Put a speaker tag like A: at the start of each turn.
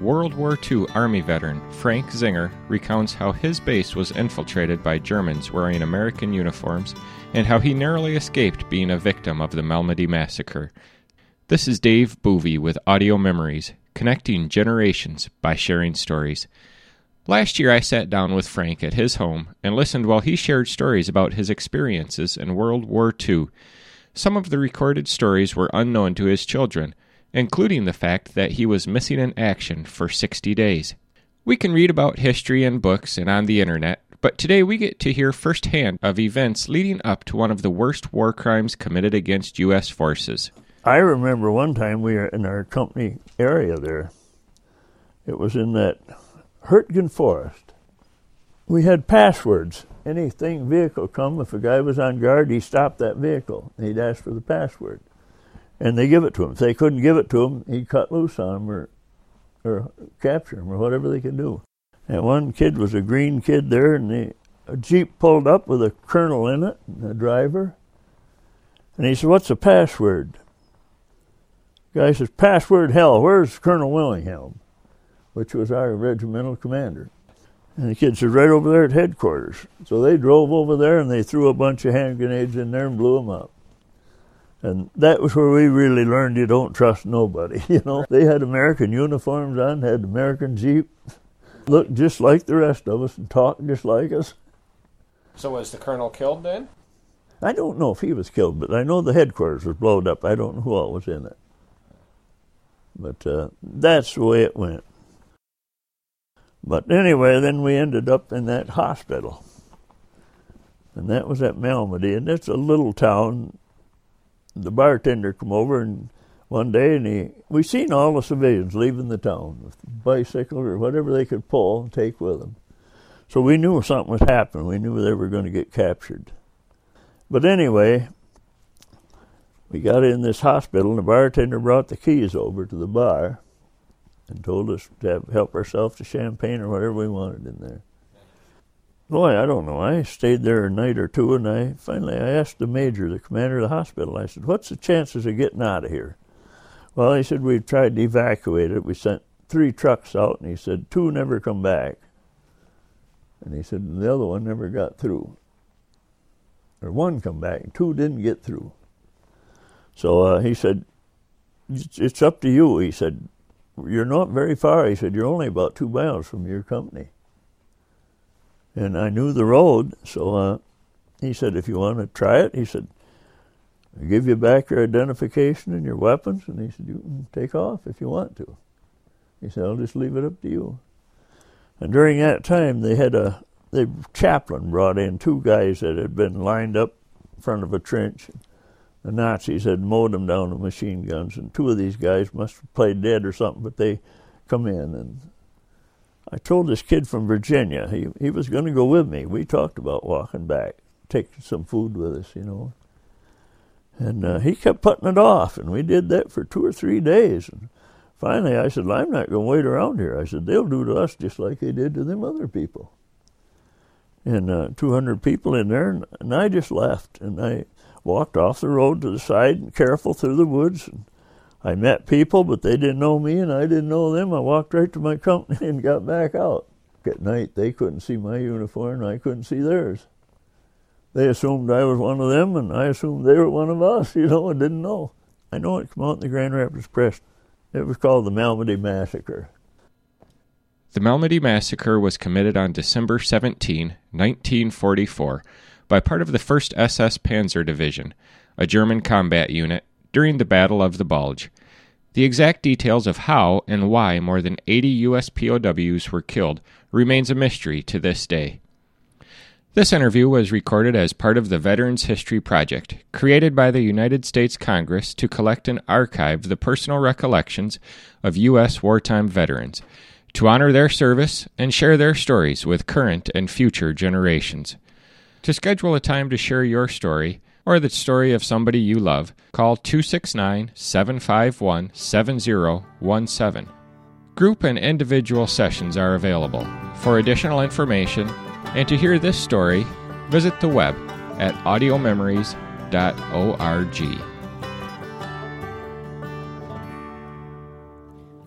A: World War II Army veteran Frank Zinger recounts how his base was infiltrated by Germans wearing American uniforms and how he narrowly escaped being a victim of the Malmedy Massacre. This is Dave Boovey with Audio Memories, connecting generations by sharing stories. Last year, I sat down with Frank at his home and listened while he shared stories about his experiences in World War II. Some of the recorded stories were unknown to his children, including the fact that he was missing in action for 60 days. We can read about history in books and on the internet, but today we get to hear firsthand of events leading up to one of the worst war crimes committed against U.S. forces.
B: I remember one time we were in our company area there. It was in that Hurtgen Forest. We had passwords. Anything vehicle come, if a guy was on guard, he stopped that vehicle. And he'd ask for the password and they give it to him. If they couldn't give it to him, he'd cut loose on them or, or capture him or whatever they could do. And one kid was a green kid there, and the, a jeep pulled up with a colonel in it, and a driver. And he said, "What's the password?" The guy says, "Password hell. Where's Colonel Willingham?" Which was our regimental commander. And the kid said, "Right over there at headquarters." So they drove over there and they threw a bunch of hand grenades in there and blew them up. And that was where we really learned you don't trust nobody. You know, they had American uniforms on, had American Jeep, looked just like the rest of us and talked just like us.
A: So was the colonel killed then?
B: I don't know if he was killed, but I know the headquarters was blown up. I don't know who all was in it. But uh, that's the way it went. But anyway, then we ended up in that hospital. And that was at Malmedy, and it's a little town the bartender come over and one day and he we seen all the civilians leaving the town with bicycles or whatever they could pull and take with them. So we knew something was happening. We knew they were going to get captured. But anyway, we got in this hospital and the bartender brought the keys over to the bar and told us to have, help ourselves to champagne or whatever we wanted in there. Boy, I don't know. I stayed there a night or two, and I finally I asked the major, the commander of the hospital. I said, "What's the chances of getting out of here?" Well, he said we've tried to evacuate it. We sent three trucks out, and he said two never come back. And he said the other one never got through. Or one come back, and two didn't get through. So uh, he said, "It's up to you." He said, "You're not very far." He said, "You're only about two miles from your company." And I knew the road. So uh, he said, if you want to try it, he said, I'll give you back your identification and your weapons. And he said, you can take off if you want to. He said, I'll just leave it up to you. And during that time, they had a the chaplain brought in two guys that had been lined up in front of a trench. The Nazis had mowed them down with machine guns, and two of these guys must have played dead or something, but they come in and I told this kid from Virginia, he, he was going to go with me. We talked about walking back, taking some food with us, you know. And uh, he kept putting it off, and we did that for two or three days. And finally, I said, I'm not going to wait around here. I said, they'll do to us just like they did to them other people. And uh, 200 people in there, and, and I just left. And I walked off the road to the side and careful through the woods. And I met people, but they didn't know me and I didn't know them. I walked right to my company and got back out. At night, they couldn't see my uniform and I couldn't see theirs. They assumed I was one of them and I assumed they were one of us, you know, and didn't know. I know it came out in the Grand Rapids Press. It was called the Malmedy Massacre.
A: The Malmedy Massacre was committed on December 17, 1944, by part of the 1st SS Panzer Division, a German combat unit during the Battle of the Bulge. The exact details of how and why more than 80 U.S. POWs were killed remains a mystery to this day. This interview was recorded as part of the Veterans History Project, created by the United States Congress to collect and archive the personal recollections of U.S. wartime veterans, to honor their service and share their stories with current and future generations. To schedule a time to share your story, or the story of somebody you love, call 269 751 7017. Group and individual sessions are available. For additional information and to hear this story, visit the web at audiomemories.org.